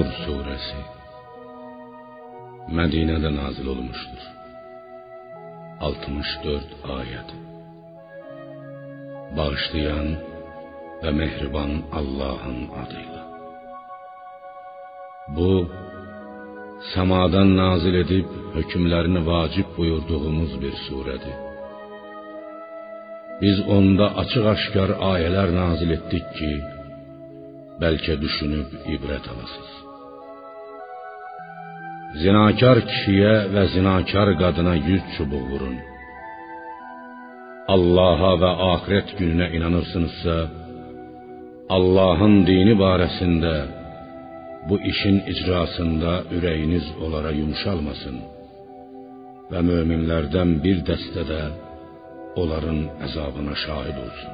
Nur suresi Medine'de nazil olmuştur. 64 ayet. Bağışlayan ve mehriban Allah'ın adıyla. Bu semadan nazil edip hükümlerini vacip buyurduğumuz bir suredir. Biz onda açık aşkar ayeler nazil ettik ki, belki düşünüp ibret alasız. Zinakar kişiye ve zinakar kadına yüz çubuğ vurun. Allah'a ve ahiret gününe inanırsınızsa, Allah'ın dini barəsində bu işin icrasında ürəyiniz onlara yumşalmasın və möminlərdən bir dəstə də onların əzabına şahid olsun.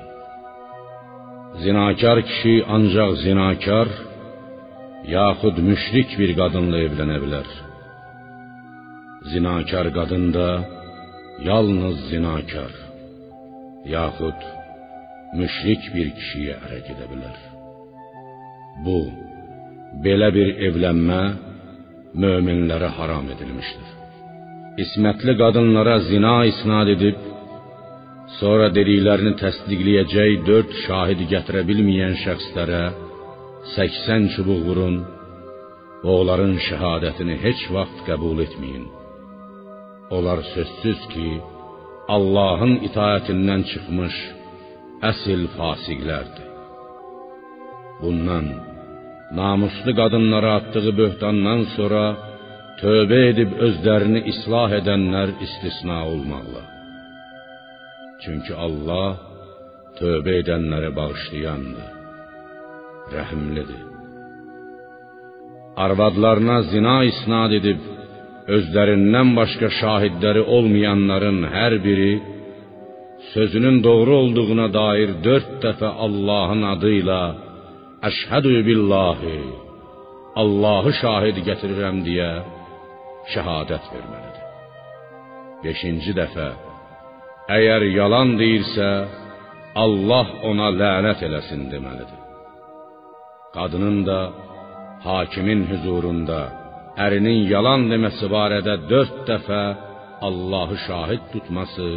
Zinakar kişi ancaq zinakar yaxud müşrik bir qadınla evlənə bilər. Zinakar qadın da yalnız zinakar yaxud müşrik bir kişiyə ərə gedə bilər. Bu belə bir evlənmə möminlərə haram edilmişdir. İsmətli qadınlara zina isnad edib sonra dediklərini təsdiqləyəcək dörd şahid gətirə bilməyən şəxslərə 80 çubuq vurun və onların şəhadətini heç vaxt qəbul etməyin. Onlar sözsüz ki, Allahın itaətindən çıxmış əsl fasiqlərdir. Bundan namuslu qadınlara atdığı böhtandan sonra tövbə edib özlərini islah edənlər istisna olmaqla. Çünki Allah tövbə edənləri bağışlayandır, rəhimlidir. Arvadlarına zina isnad edib özlərindən başqa şahidləri olmayanların hər biri sözünün doğru olduğuna dair dörd dəfə Allahın adıyla əşhədü billahi Allahı şahid gətirirəm deyə şəhadət verməlidir. Beşinci dəfə əgər yalan deyirsə Allah ona lənət eləsin deməlidir. Qadının da hakimin huzurunda ərinin yalan deməsi barədə dörd dəfə Allahı şahid tutması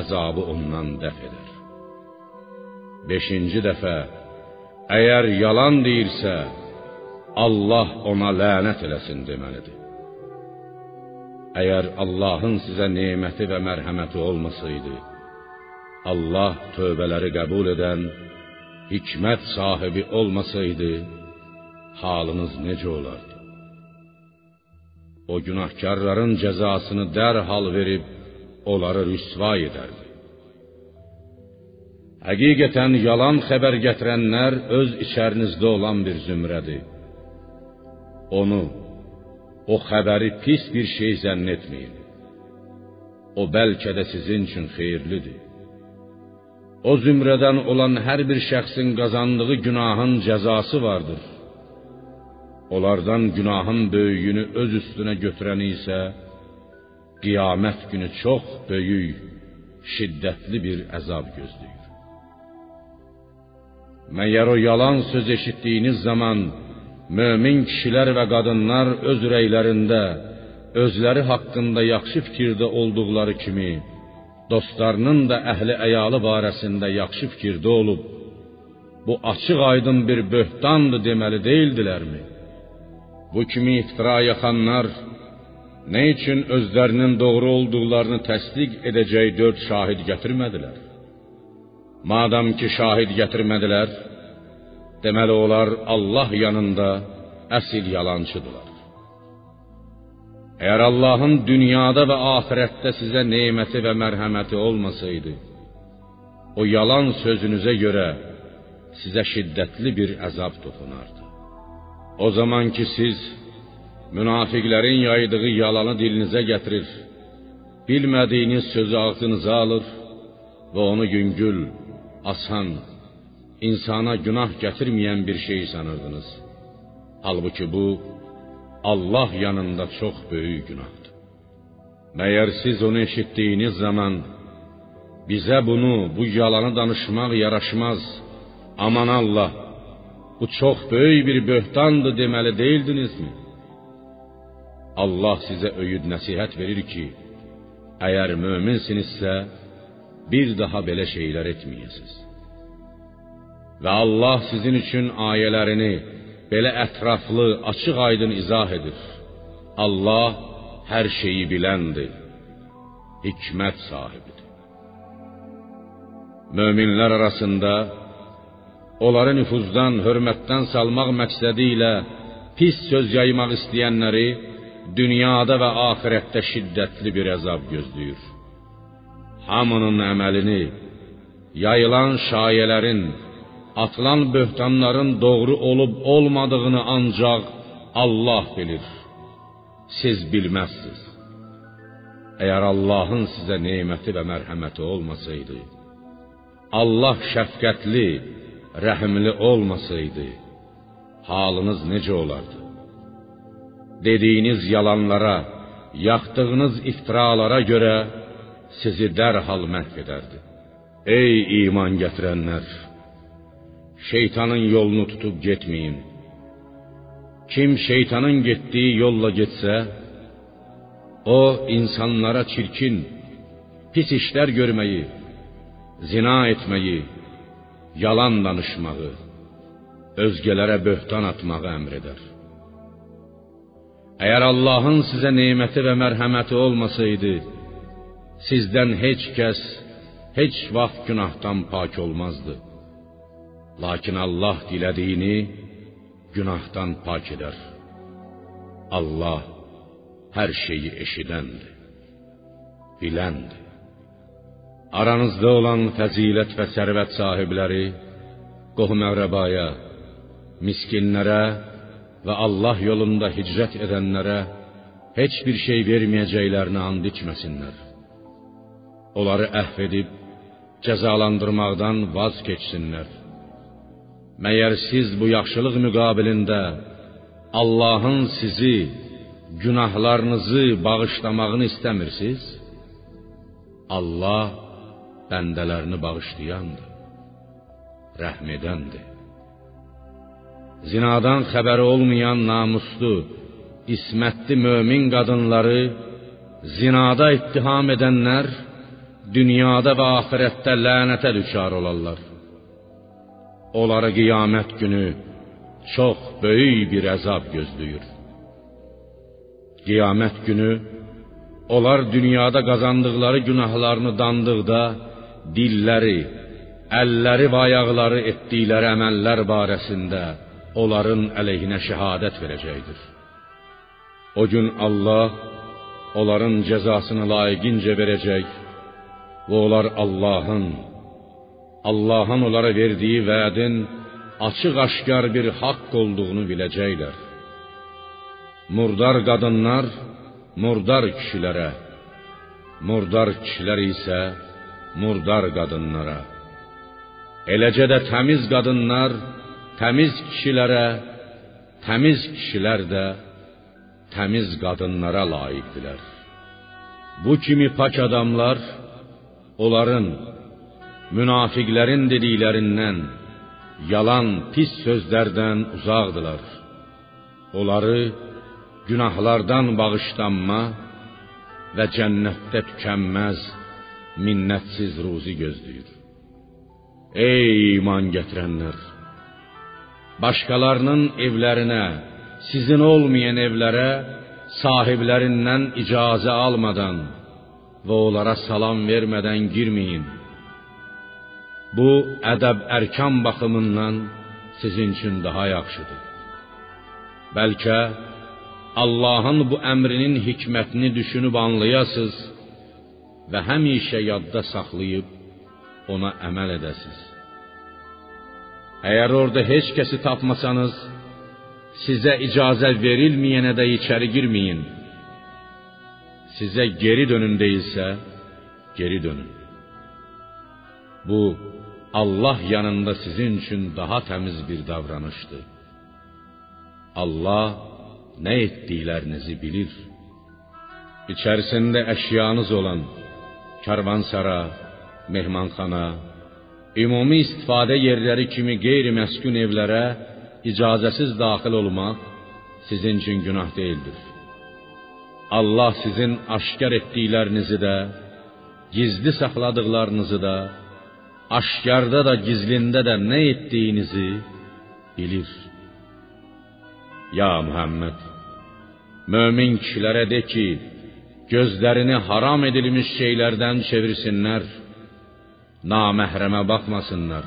əzabı ondan dəf edər. Beşinci dəfə əgər yalan deyirsə Allah ona lənət eləsin deməlidir. Əgər Allahın sizə neməti və mərhəməti olmasaydı, Allah tövbələri qəbul edən hikmət sahibi olmasaydı, halınız necə olardı? O günahkarların cəzasını dərhal verib onları rüsva edərdi. Həqiqətən yalan xəbər gətirənlər öz içərinizdə olan bir zümrədir. Onu, o xəbəri pis bir şey zənn etməyin. O bəlkə də sizin üçün xeyirlidir. O zümrədən olan hər bir şəxsin qazandığı günahın cəzası vardır. Onlardan günahın böyüyünü öz üstünə götürəni isə qiyamət günü çox böyük, şiddətli bir əzab gözləyir. Məyər o yalan söz eşitdiyiniz zaman mömin kişilər və qadınlar öz ürəklərində özləri haqqında yaxşı fikirdə olduqları kimi dostlarının da əhli əyalı barəsində yaxşı fikirdə olub bu açıq-aydın bir böhtandır deməli deyildilərmi? Bu kimi iftira yaxanlar nə üçün özlərinin doğru olduqlarını təsdiq edəcək dörd şahid gətirmədilər? Madam ki şahid gətirmədilər, deməli onlar Allah yanında əsl yalançıdırlar. Əgər Allahın dünyada və axirətdə sizə neməti və mərhəməti olmasaydı, o yalan sözünüzə görə sizə şiddətli bir əzab toxunardı. O zaman ki siz münafiqlərin yaydığı yalanı dilinizə gətirir, bilmədiyiniz sözü ağzınıza alır və onu yüngül, asan, insana günah gətirməyən bir şey sanırdınız. Halbuki bu Allah yanında çox böyük günahdır. Məyər siz onu eşitdiyiniz zaman bizə bunu, bu yalanı danışmaq yaraşmaz. Aman Allah, bu çox böyük bir böhtandır deməli deyildinizmi? Allah sizə öyüd nəsihət verir ki, əgər möminsinizsə, bir daha belə şeylər etməyəsiniz. Və Allah sizin üçün ayələrini belə ətraflı, açıq-aydın izah edir. Allah hər şeyi biləndir, hikmət sahibidir. Möminlər arasında onları nüfuzdan, hörmətdən salmaq məqsədi ilə pis söz yaymaq istəyənləri dünyada və axirətdə şiddətli bir əzab gözləyir. Hamının əməlini, yayılan şayələrin, atılan böhtanların doğru olub olmadığını ancaq Allah bilir. Siz bilməzsiniz. Əgər Allahın sizə neməti və mərhəməti olmasaydı, Allah şəfqətli, rəhimli olmasaydı, halınız necə olardı? Dediyiniz yalanlara, yaxdığınız iftiralara görə sizi dərhal məhv edərdi. Ey iman gətirənlər! Şeytanın yolunu tutub getməyin. Kim şeytanın getdiyi yolla getsə, o insanlara çirkin, pis işlər görməyi, zina etməyi, yalan danışmağı, özgələrə böhtan atmağı əmr edər. Əgər Allahın sizə neməti və mərhəməti olmasaydı, sizdən heç kəs heç vaxt günahdan pak olmazdı. Lakin Allah dilədiyini günahdan pak edər. Allah hər şeyi eşidəndir, biləndir. Aranızda olan fəzilət və sərvət sahibləri qohum-əqrəbaya, miskinlərə və Allah yolunda hicrət edənlərə heç bir şey verməyəcəklərini and içməsinlər. Onları əhv edib cəzalandırmaqdan vaz keçsinlər. Məyər siz bu yaxşılıq müqabilində Allahın sizi günahlarınızı bağışlamağını istəmirsiniz? Allah bəndələrini bağışlayandır, rəhm edəndir. Zinadan xəbəri olmayan namuslu, ismətli mömin qadınları zinada ittiham edənlər dünyada və axirətdə lənətə düçar olarlar. Onları qiyamət günü çox böyük bir əzab gözləyir. Qiyamət günü onlar dünyada qazandıqları günahlarını dandıqda dilləri, əlləri və ayaqları etdikləri əməllər barəsində onların əleyhinə şəhadət verəcəkdir. O gün Allah onların cəzasını layiqincə verəcək və onlar Allahın Allahın onlara verdiyi vədin açıq-aşkar bir haqq olduğunu biləcəklər. Murdar qadınlar murdar kişilərə, murdar kişilər isə murdar qadınlara. Eləcə də təmiz qadınlar təmiz kişilərə, təmiz kişilər də təmiz qadınlara layiqdilər. Bu kimi pak adamlar onların münafiqlərin dediklərindən, yalan, pis sözlərdən uzaqdılar. Onları günahlardan bağışlanma və cənnətdə tükənməz minnətsiz ruzi gözləyir. Ey iman gətirənlər! Başqalarının evlərinə, sizin olmayan evlərə sahiblərindən icazə almadan və onlara salam vermədən girməyin. Bu ədəb ərkan baxımından sizin üçün daha yaxşıdır. Bəlkə Allahın bu əmrinin hikmətini düşünüb anlayasız və həmişə yadda saxlayıb ona əməl edəsiz. Əgər orada heç kəsi tapmasanız, sizə icazə verilməyənə də içəri girməyin. Sizə geri dönün deyilsə, geri dönün. Bu Allah yanında sizin üçün daha təmiz bir davranışdır. Allah nə etdiklərinizi bilir. İçərisində əşyanız olan karvansara, mehmanxana, ümumi istifadə yerləri kimi qeyri-məskun evlərə icazəsiz daxil olmaq sizin üçün günah deyildir. Allah sizin aşkar etdiklərinizi də, gizli saxladıqlarınızı da, aşkarda da, gizlində də nə etdiyinizi bilir. Ya Muhammed, mömin kişilərə de ki, gözlərini haram edilmiş şeylərdən çevirsinlər, naməhrəmə baxmasınlar.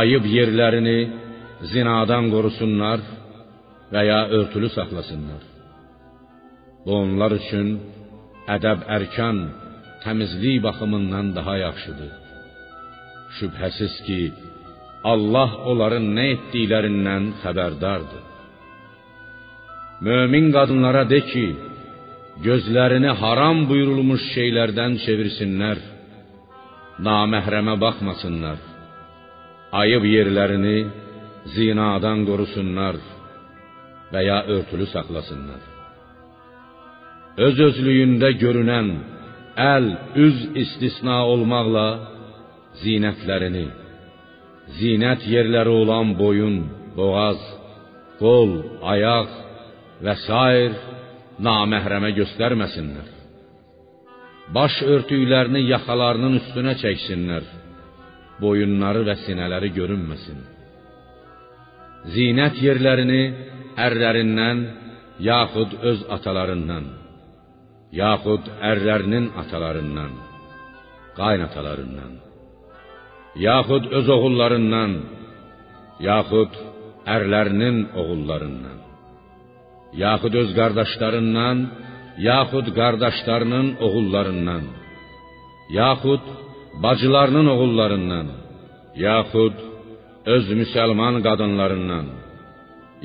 Ayıb yerlərini zinadan qorusunlar və ya örtülü saxlasınlar. Bu onlar üçün ədəb ərkan, təmizlik baxımından daha yaxşıdır. Şübhəsiz ki, Allah onların nə etdiklərindən xəbərdardır. Mömin qadınlara de ki, gözlərini haram buyurulmuş şeylərdən çevirsinlər, naməhrəmə baxmasınlar. Ayıb yerlərini zinadan qorusunlar və ya örtülü saxlasınlar. Öz özlüyündə görünən əl, üz istisna olmaqla zinətlərini, zinət yerləri olan boyun, boğaz, qol, ayaq və sair naməhrəmə göstərməsinlər. Baş örtüklərini yaxalarının üstünə çəksinlər. Boyunları və sinələri görünməsin. Zinət yerlərini ərlərindən yaxud öz atalarından, yaxud ərlərinin atalarından, qaynatalarından, yaxud öz oğullarından, yaxud ərlərinin oğullarından yaxud öz qardaşlarından, yaxud qardaşlarının oğullarından, yaxud bacılarının oğullarından, yaxud öz müsəlman qadınlarından,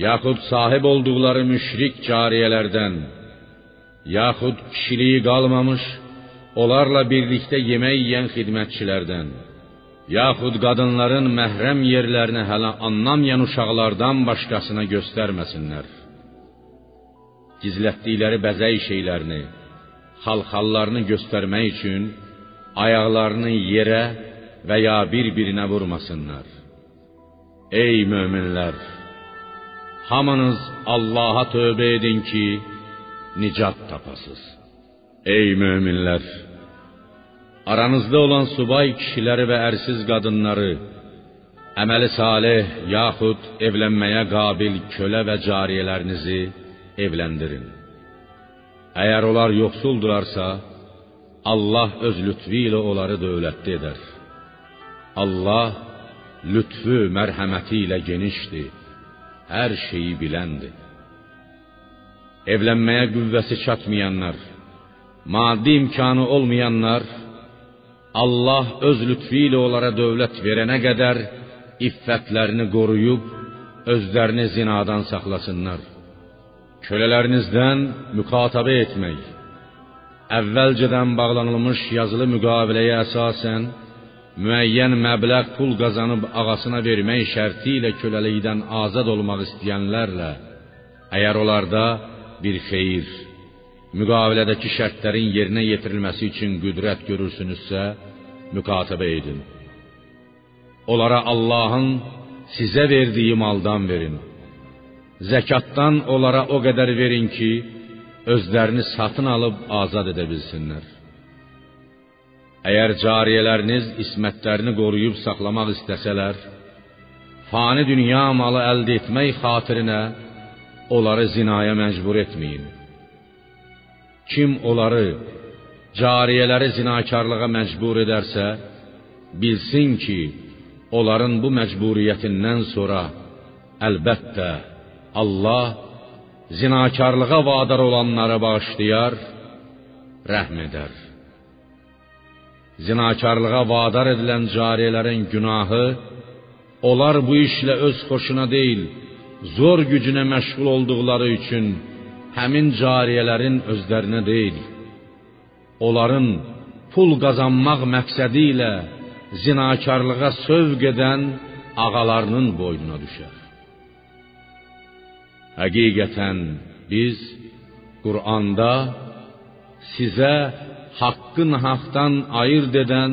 yaxud sahib olduqları müşrik cariyələrdən, yaxud kişiliyi qalmamış, onlarla birlikdə yemək yeyən xidmətçilərdən, yaxud qadınların məhrəm yerlərini hələ anlamayan uşaqlardan başqasına göstərməsinlər gizlətdikləri bəzək şeylərini, xalxallarını göstərmək üçün ayaqlarını yerə və ya bir-birinə vurmasınlar. Ey möminlər, hamınız Allaha tövbə edin ki, nicat tapasız. Ey möminlər, aranızda olan subay kişiləri və ərsiz qadınları, əməli salih yaxud evlənməyə qabil kölə və cariyələrinizi evləndirin. Əgər onlar yoxsuldurarsa, Allah öz lütfü ilə onları dövlətli edər. Allah lütfü, mərhəməti ilə genişdir, hər şeyi biləndir. Evlənməyə qüvvəsi çatmayanlar, maddi imkanı olmayanlar, Allah öz lütfü ilə onlara dövlət verənə qədər iffətlərini qoruyub, özlərini zinadan saxlasınlar. Kölələrinizdən mükatabə etmək, əvvəlcədən bağlanılmış yazılı müqaviləyə əsasən müəyyən məbləğ pul qazanıb ağasına vermək şərti ilə köləlikdən azad olmaq istəyənlərlə, əgər onlarda bir xeyir, müqavilədəki şərtlərin yerinə yetirilməsi üçün qüdrət görürsünüzsə, mükatabə edin. Onlara Allahın sizə verdiyi maldan verin. Zəkatdan onlara o qədər verin ki, özlərini satın alıb azad edə bilsinlər. Əgər cariyələriniz ismətlərini qoruyub saxlamaq istəsələr, fani dünya malı əldə etmək xatirinə onları zinaya məcbur etməyin. Kim onları, cariyələri zinakarlığa məcbur edərsə, bilsin ki, onların bu məcburiyyətindən sonra əlbəttə Allah zinakarlığa vadar olanları bağışlayar, rəhm edər. Zinakarlığa vadar edilən cariyələrin günahı onlar bu işlə öz xoşuna deyil, zor gücünə məşğul olduqları üçün həmin cariyələrin özlərinə deyil, onların pul qazanmaq məqsədi ilə zinakarlığa sövq edən ağalarının boynuna düşər. Həqiqətən biz Quranda sizə haqqı nahaqdan ayırd edən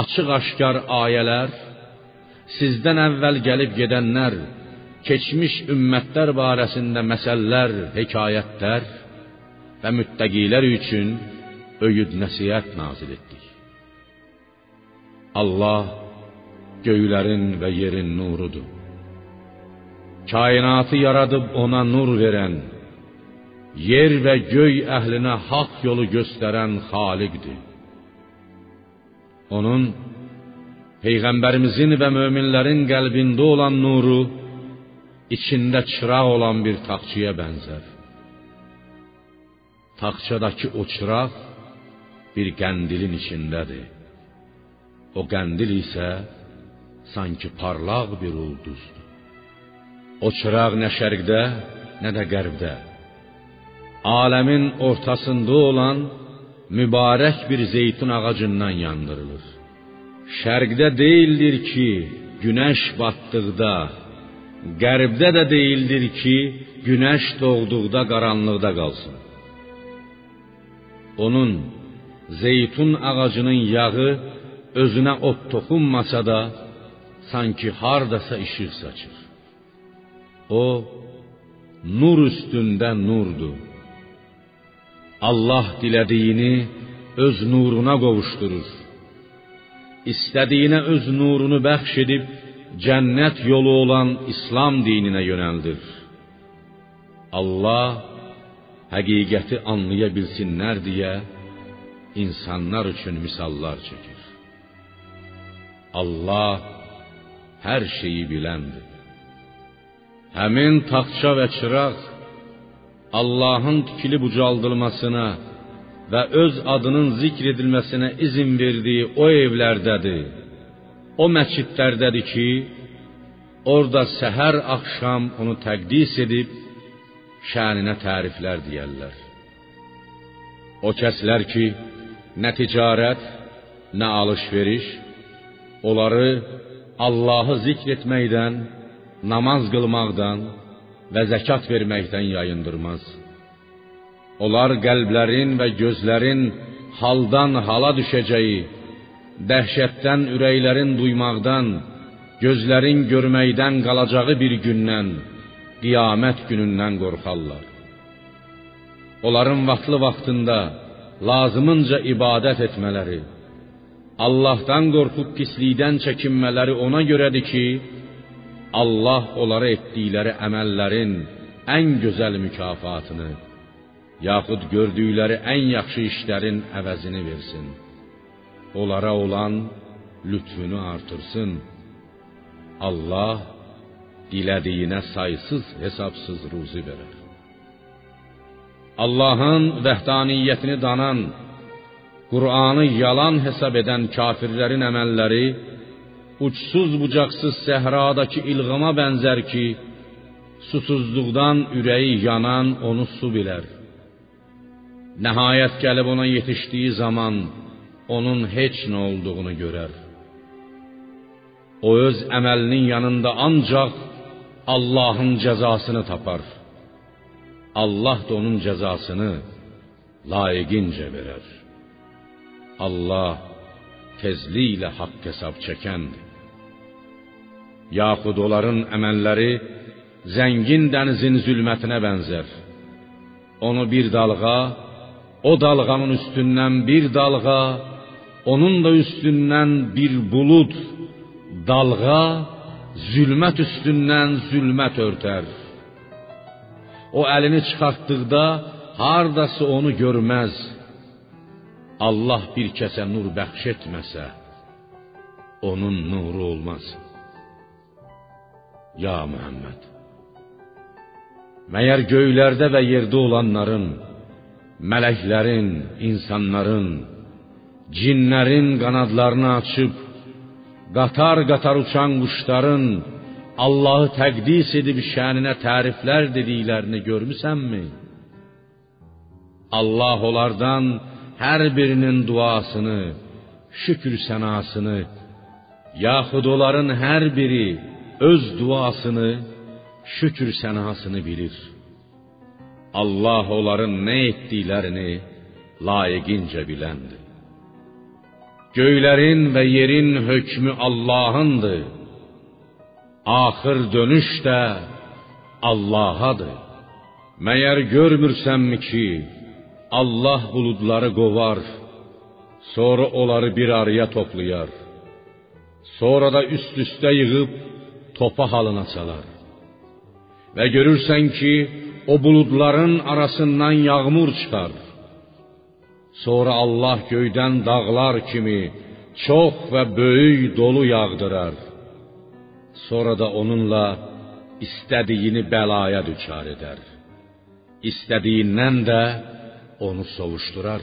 açıq-aşkar ayələr, sizdən əvvəl gəlib gedənlər, keçmiş ümmətlər barəsində məsəllər, hekayətlər və müttəqilər üçün öyüd nəsihət nazil etdik. Allah göylərin və yerin nurudur. Kainatı yaradıb ona nur verən, yer və göy əhlinə haqq yolu göstərən Xaliqdir. Onun peyğəmbərimizin və möminlərin qəlbində olan nuru içində çıraq olan bir taxçaya bənzər. Taxçadakı o çıraq bir qəndilin içindədir. O qəndil isə sanki parlaq bir ulduzdur. O çıraq nə şərqdə, nə də qərbdə, aləmin ortasında olan mübarək bir zeytun ağacından yandırılır. Şərqdə deyildir ki, günəş batdıqda, qərbdə də deyildir ki, günəş doğduqda qaranlıqda qalsın. Onun zeytun ağacının yağı özünə ot toxunmasa da, sanki hardasa işıq saçır. O nur üstündə nurdur. Allah dilədiyini öz nuruna qovuşdurur. İstədiyinə öz nurunu bəxş edib cənnət yolu olan İslam dininə yönəldir. Allah həqiqəti anlaya bilsinlər deyə insanlar üçün misallar çəkir. Allah hər şeyi biləndir. Həmin taxça və çıraq Allahın tikilib ucaldılmasına və öz adının zikr edilməsinə izin verdiyi o evlərdədir. O məscidlərdədir ki, orada səhər axşam onu təqdis edib şəninə təriflər deyərlər. O kəslər ki, nə ticarət, nə alış-veriş onları Allahı zikr etməkdən, namaz qılmaqdan və zəkat verməkdən yayındırmaz. Onlar qəlblərin və gözlərin haldan hala düşəcəyi, dəhşətdən ürəklərin duymaqdan, gözlərin görməkdən qalacağı bir gündən, qiyamət günündən qorxarlar. Onların vaxtlı vaxtında lazımınca ibadət etmələri, Allahdan qorxub pislikdən çəkinmələri ona görədir ki, Allah onlara etdikləri əməllərin ən gözəl mükafatını, yaxud gördükləri ən yaxşı işlərin əvəzini versin. Onlara olan lütfünü artırsın. Allah dilədiyinə saysız hesabsız ruzi verər. Allahın vəhdaniyyətini danan, Qur'anı yalan hesab edən kafirlərin əməlləri uçsuz bucaqsız səhradakı ilğama bənzər ki, susuzluqdan ürəyi yanan onu su bilər. Nəhayət gəlib ona yetişdiyi zaman onun heç nə olduğunu görər. O öz əməlinin yanında ancaq Allahın cəzasını tapar. Allah da onun cəzasını layiqincə verər. Allah tezliklə haqq hesab çəkəndir. Yaxud onların əməlləri zəngin dənizin zülmətinə bənzər. Onu bir dalğa, o dalğanın üstündən bir dalğa, onun da üstündən bir bulud, dalğa zülmət üstündən zülmət örtər. O əlini çıxartdıqda hardası onu görməz. Allah bir kəsə nur bəxş etməsə, onun nuru olmaz. Ya Muhammed, məyər göylərdə və yerdə olanların, mələklərin, insanların, cinlərin qanadlarını açıb qatar-qatar uçan quşların Allahı təqdis edib şəninə təriflər dediklərini görmüsənmi? Allah onlardan hər birinin duasını, şükür sənasını, yaxud onların hər biri öz duasını, şükür sənasını bilir. Allah onların nə etdiklərini layiqincə biləndir. Göylərin və yerin hökmü Allahındır. axır dönüş də Allah'adır. Məyər görmürsənmi ki, Allah buludları qovar, sonra onları bir araya toplayar. Sonra da üst-üstə yığıb topa halına salar. Və görürsən ki, o buludların arasından yağmur çıxar. Sonra Allah göydən dağlar kimi çox və böyük dolu yağdırar. Sonra da onunla istədiyini bəlaya düçar edər. İstədiyindən də onu sovuşdurar.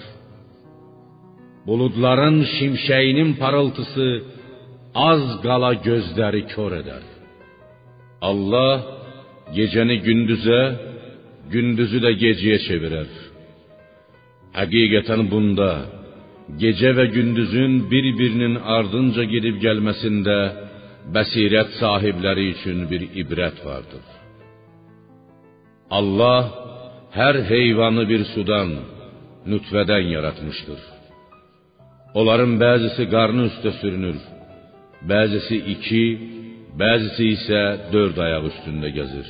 Buludların şimşəyinin parıltısı az qala gözləri kör edər. Allah gecəni gündüzə, gündüzü də gecəyə çevirər. Həqiqətən bunda gecə və gündüzün bir-birinin ardınca gedib gəlməsində bəsirət sahibləri üçün bir ibrət vardır. Allah hər heyvanı bir sudan, nütfədən yaratmışdır. Onların bəzisi qarnı üstə sürünür, bəzisi iki, bəzisi isə dörd ayaq üstündə gəzir.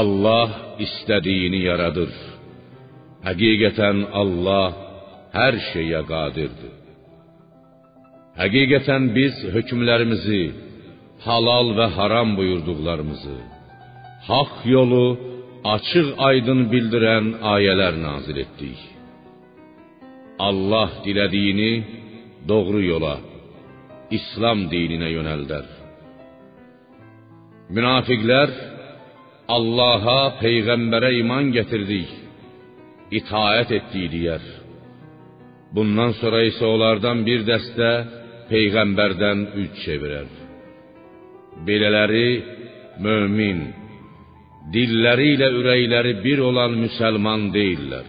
Allah istədiyini yaradır. Həqiqətən Allah hər şeyə qadirdir. Həqiqətən biz hökmlərimizi, halal və haram buyurduqlarımızı, haqq yolu açıq aydın bildirən ayələr nazil etdik. Allah dilədiyini doğru yola, İslam dininə yönəldər. Münafiqlər Allaha, peyğəmbərə iman gətirdik, itaət etdik deyər. Bundan sonra isə onlardan bir dəstə peyğəmbərdən üç çevirər. Belələri mömin, dilləri ilə ürəkləri bir olan müsəlman deyillər.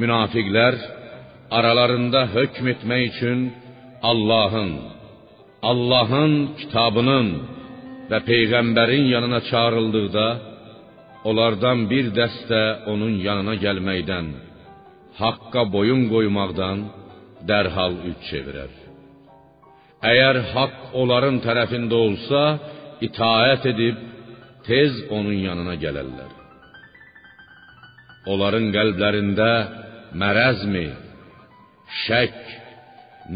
Münafiqlər aralarında hökm etmək üçün Allahın, Allahın kitabının və peyğəmbərin yanına çağrıldıqda onlardan bir dəstə onun yanına gəlməkdən, haqqa boyun qoymaqdan dərhal üç çevirər. Əgər haqq onların tərəfində olsa, itaət edib tez onun yanına gələrlər. Onların qəlblərində mərəzmi, şək,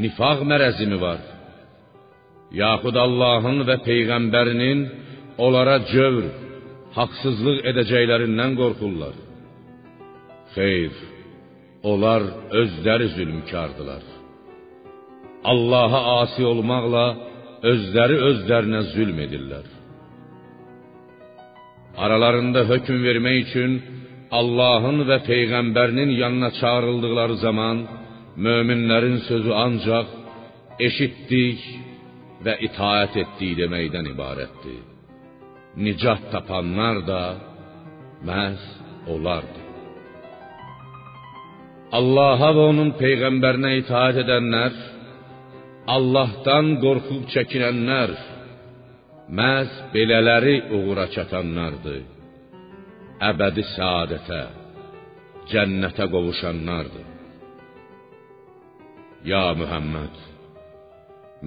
nifaq mərəzimi var? Yaxud Allahın və peyğəmbərinin onlara cövr, haqsızlıq edəcəklərindən qorxurlar. Xeyr, onlar özləri zülmkardılar. Allaha asi olmaqla özləri özlərinə zülm. Aralarında hökm vermək üçün Allahın və peyğəmbərinin yanına çağırıldıqları zaman möminlərin sözü ancaq eşitdik və itaət etdik deməkdən ibarətdir. Nicat tapanlar da məhz onlardır. Allaha və onun peyğəmbərinə itaat edənlər, Allahdan qorxub çəkinənlər məhz belələri uğura çatanlardır. Əbədi səadətə, cənnətə qovuşanlardır. Ya Muhammed,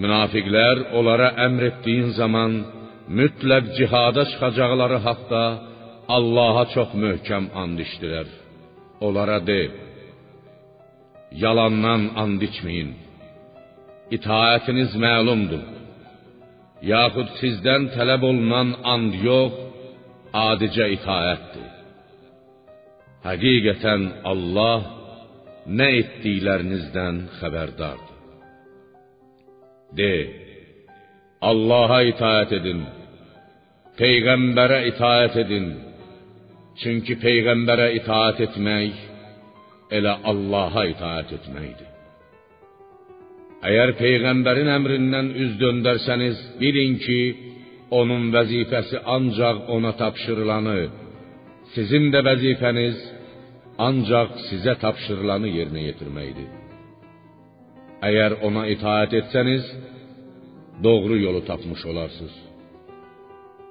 münafiqlər onlara əmr etdiyin zaman mütləq cihada çıxacaqları haqda Allaha çox möhkəm and içdilər. Onlara de: Yalandan and içməyin. İtaətiniz məlumdur. Yaxud sizdən tələb olunan and yox, adicə itaətdir. Həqiqətən Allah nə etdiklərinizdən xəbərdardır. De, Allaha itaət edin, peyğəmbərə itaət edin. Çünki peyğəmbərə itaət etmək elə Allaha itaət etməkdir. Əgər peyğəmbərin əmrindən üz döndərsəniz, bilin ki, onun vəzifəsi ancaq ona tapşırılanı, sizin də vəzifəniz ancaq sizə tapşırılanı yerinə yetirməkdir. Əgər ona itaat etsəniz, doğru yolu tapmış olarsınız.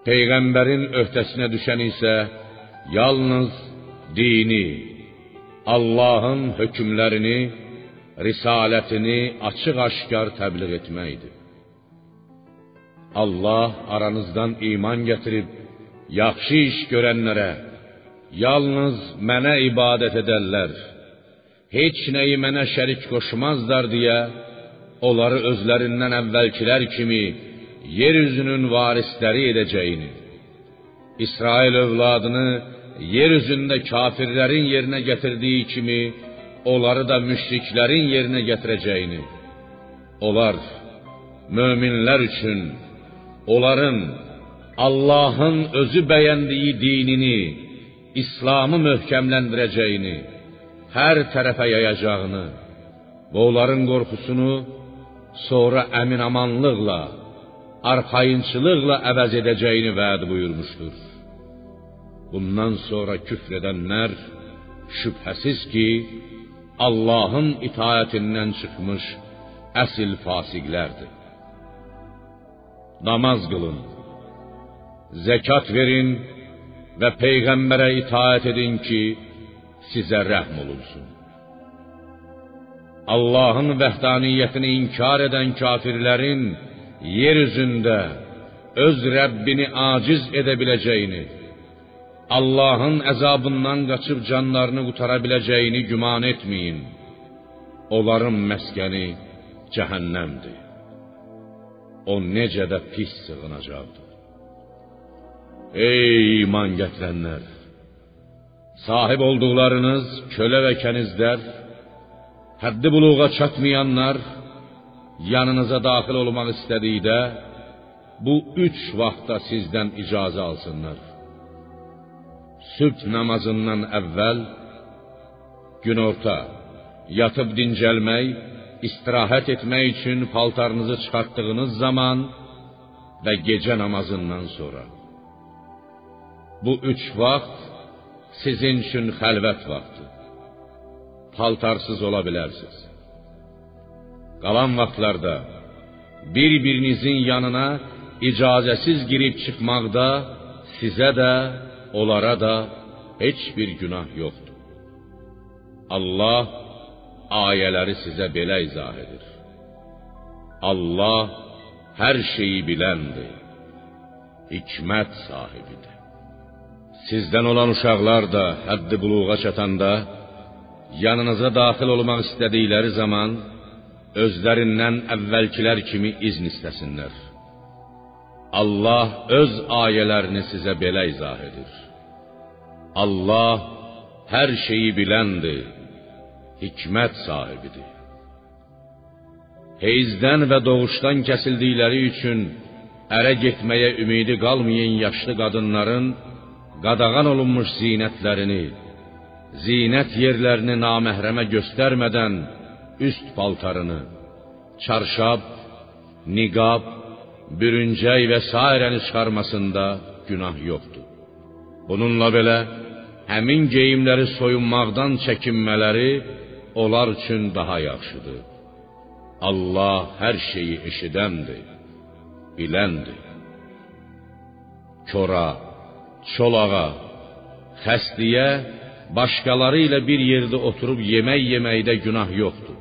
Peyğəmbərin öhdəsinə düşən isə yalnız dini, Allahın hökmlərini, risalətini açıq-aşkar təbliğ etməkdir. Allah aranızdan iman gətirib yaxşı iş görənlərə yalnız mənə ibadət edərlər. Heç nəyi mənə şərik qoşmazlar deyə onları özlərindən əvvəlkilər kimi yer üzünün varisləri edəcəyini, İsrail övladını yer üzündə kafirlərin yerinə gətirdiyi kimi onları da müşriklərin yerinə gətirəcəyini, onlar möminlər üçün onların Allahın özü bəyəndiyi dinini, İslamı möhkəmləndirəcəyini, hər tərəfə yayacağını və onların qorxusunu sonra əminamanlıqla, arxayınçılıqla əvəz edəcəyini vəd buyurmuşdur. Bundan sonra küfr edənlər şübhəsiz ki, Allahın itaətindən çıxmış əsl fasiqlərdir. Namaz qılın, zəkat verin və peyğəmbərə itaət edin ki, sizə rəhm olunsun. Allahın vəhdaniyyətini inkar edən kafirlərin yer üzündə öz Rəbbini aciz edə biləcəyini, Allahın əzabından qaçıb canlarını qutara biləcəyini güman etməyin. Onların məskəni cəhənnəmdir. O necə də pis sığınacaqdır. Ey iman gətirənlər! Sahib olduqlarınız kölə və kənizlər, həddi buluğa çatmayanlar yanınıza daxil olmaq istədikdə bu üç vaxtda sizdən icazə alsınlar. Sübh namazından əvvəl, günorta, yatıb dincəlmək, istirahət etmək üçün paltarınızı çıxartdığınız zaman və gecə namazından sonra. Bu üç vaxt sizin üçün xəlvət vaxtı. Paltarsız ola bilərsiniz. Qalan vaxtlarda bir-birinizin yanına icazəsiz girib çıxmaqda sizə də, onlara da heç bir günah yoxdur. Allah ayələri sizə belə izah edir. Allah hər şeyi biləndir, hikmət sahibidir. Sizdən olan uşaqlar da həddi buluğa çatanda yanınıza daxil olmaq istədikləri zaman özlərindən əvvəlkilər kimi izn istəsinlər. Allah öz ayələrini sizə belə izah edir. Allah hər şeyi biləndir, hikmət sahibidir. Heyzdən və doğuşdan kəsildikləri üçün ərə getməyə ümidi qalmayan yaşlı qadınların qadağan olunmuş zinətlərini, zinət yerlərini naməhrəmə göstərmədən üst paltarını, çarşab, niqab, bürüncək və sairəni çıxarmasında günah yoxdur. Bununla belə həmin geyimləri soyunmaqdan çəkinmələri onlar üçün daha yaxşıdır. Allah hər şeyi eşidəndir, biləndir. Kora, çolağa, xəstliyə, başqaları ilə bir yerdə oturub yemək yeməkdə günah yoxdur.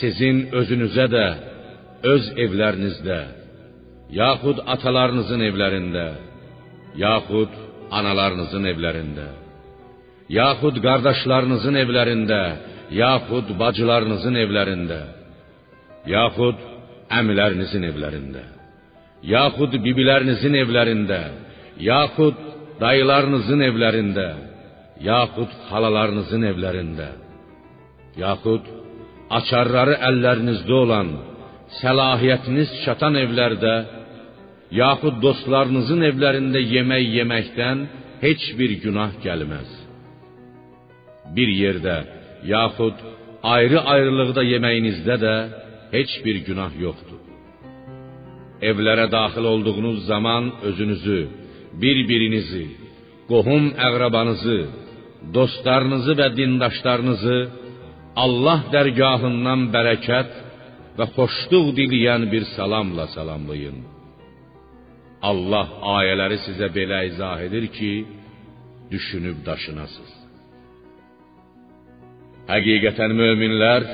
Sizin özünüzə də, öz evlərinizdə, yaxud atalarınızın evlərində, yaxud analarınızın evlərində, yaxud qardaşlarınızın evlərində, yaxud bacılarınızın evlərində, yaxud əmilərinizin evlərində, yaxud bibilərinizin evlərində, yaxud dayılarınızın evlərində, yaxud xalalarınızın evlərində, yaxud açarları əllərinizdə olan, səlahiyyətiniz çatan evlərdə, yaxud dostlarınızın evlərində yemək yeməkdən heç bir günah gəlməz. Bir yerdə, yaxud ayrı-ayrılıqda yeməyinizdə də heç bir günah yoxdur. Evlərə daxil olduğunuz zaman özünüzü, bir-birinizi, qohum əqrabanızı, dostlarınızı və dindaşlarınızı Allah dərgahından bərəkət və xoşluq diləyən bir salamla salamlayın. Allah ayələri sizə belə izah edir ki, düşünüb daşınasınız. Həqiqətən möminlər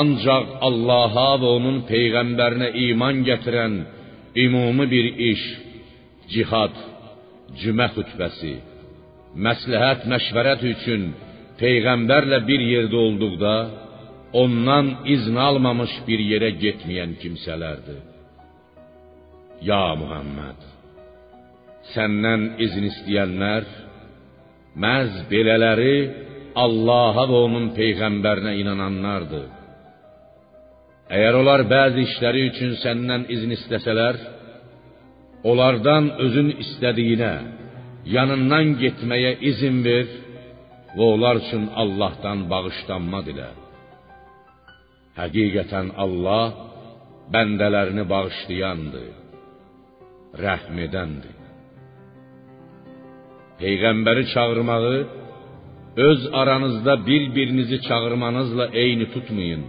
ancaq Allaha və onun peyğəmbərinə iman gətirən ümumi bir iş, cihad, cümə xutbəsi, məsləhət, məşvərət üçün peyğəmbərlə bir yerdə olduqda ondan izn almamış bir yerə getməyən kimsələrdir. Ya Muhammed, səndən izin istəyənlər məhz belələri Allaha və onun peyğəmbərinə inananlardır. Əgər onlar bəzi işləri üçün səndən izin istəsələr, onlardan özün istədiyinə, yanından getməyə izin ver və onlar üçün Allahdan bağışlanma dilə. Həqiqətən Allah bəndələrini bağışlayandır, rəhm edəndir. Peyğəmbəri çağırmağı öz aranızda bir-birinizi çağırmanızla eyni tutmayın.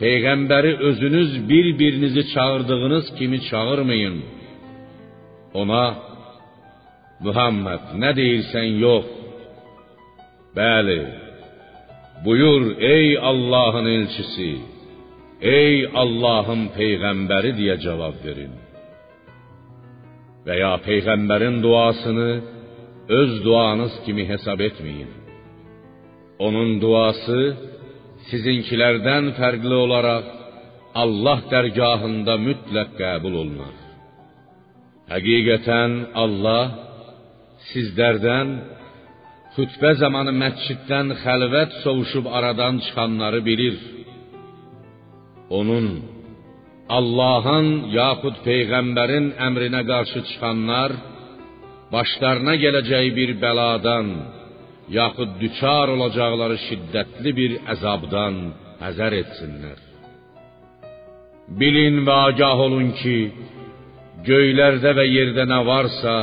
Peyğəmbəri özünüz bir-birinizi çağırdığınız kimi çağırmayın. Ona Muhammed nə deyirsən yox. Bəli. Buyur ey Allahın elçisi, ey Allahın peyğəmbəri deyə cavab verin. Və ya duasını öz duanız kimi hesab etməyin. Onun duası sizinkilərdən fərqli olaraq Allah dərgahında mütləq qəbul olunar. Həqiqətən Allah sizlərdən xutbə zamanı məsciddən xəlvət sovuşub aradan çıxanları bilir. Onun Allahın yaxud peyğəmbərin əmrinə qarşı çıxanlar başlarına gələcəyi bir bəladan yaxud düçar olacaqları şiddətli bir əzabdan həzər etsinlər. Bilin və agah olun ki, göylərdə və yerdə nə varsa,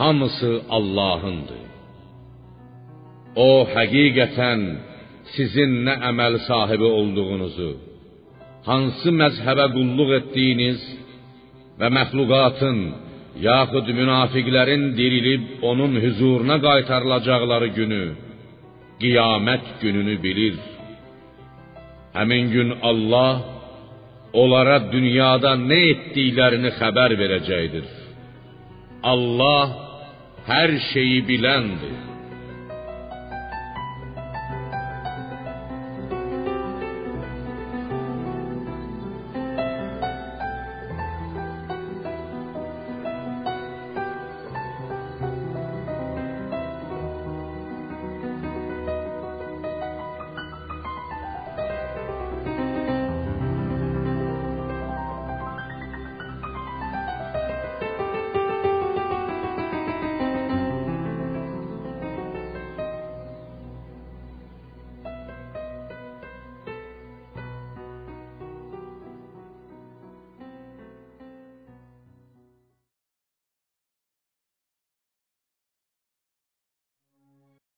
hamısı Allahındır. O həqiqətən sizin nə əməl sahibi olduğunuzu, hansı məzhəbə qulluq etdiyiniz və məxluqatın yaxud münafiqlərin dirilib onun huzuruna qaytarılacaqları günü, qiyamət gününü bilir. Həmin gün Allah onlara dünyada nə etdiklərini xəbər verəcəkdir. Allah hər şeyi biləndir.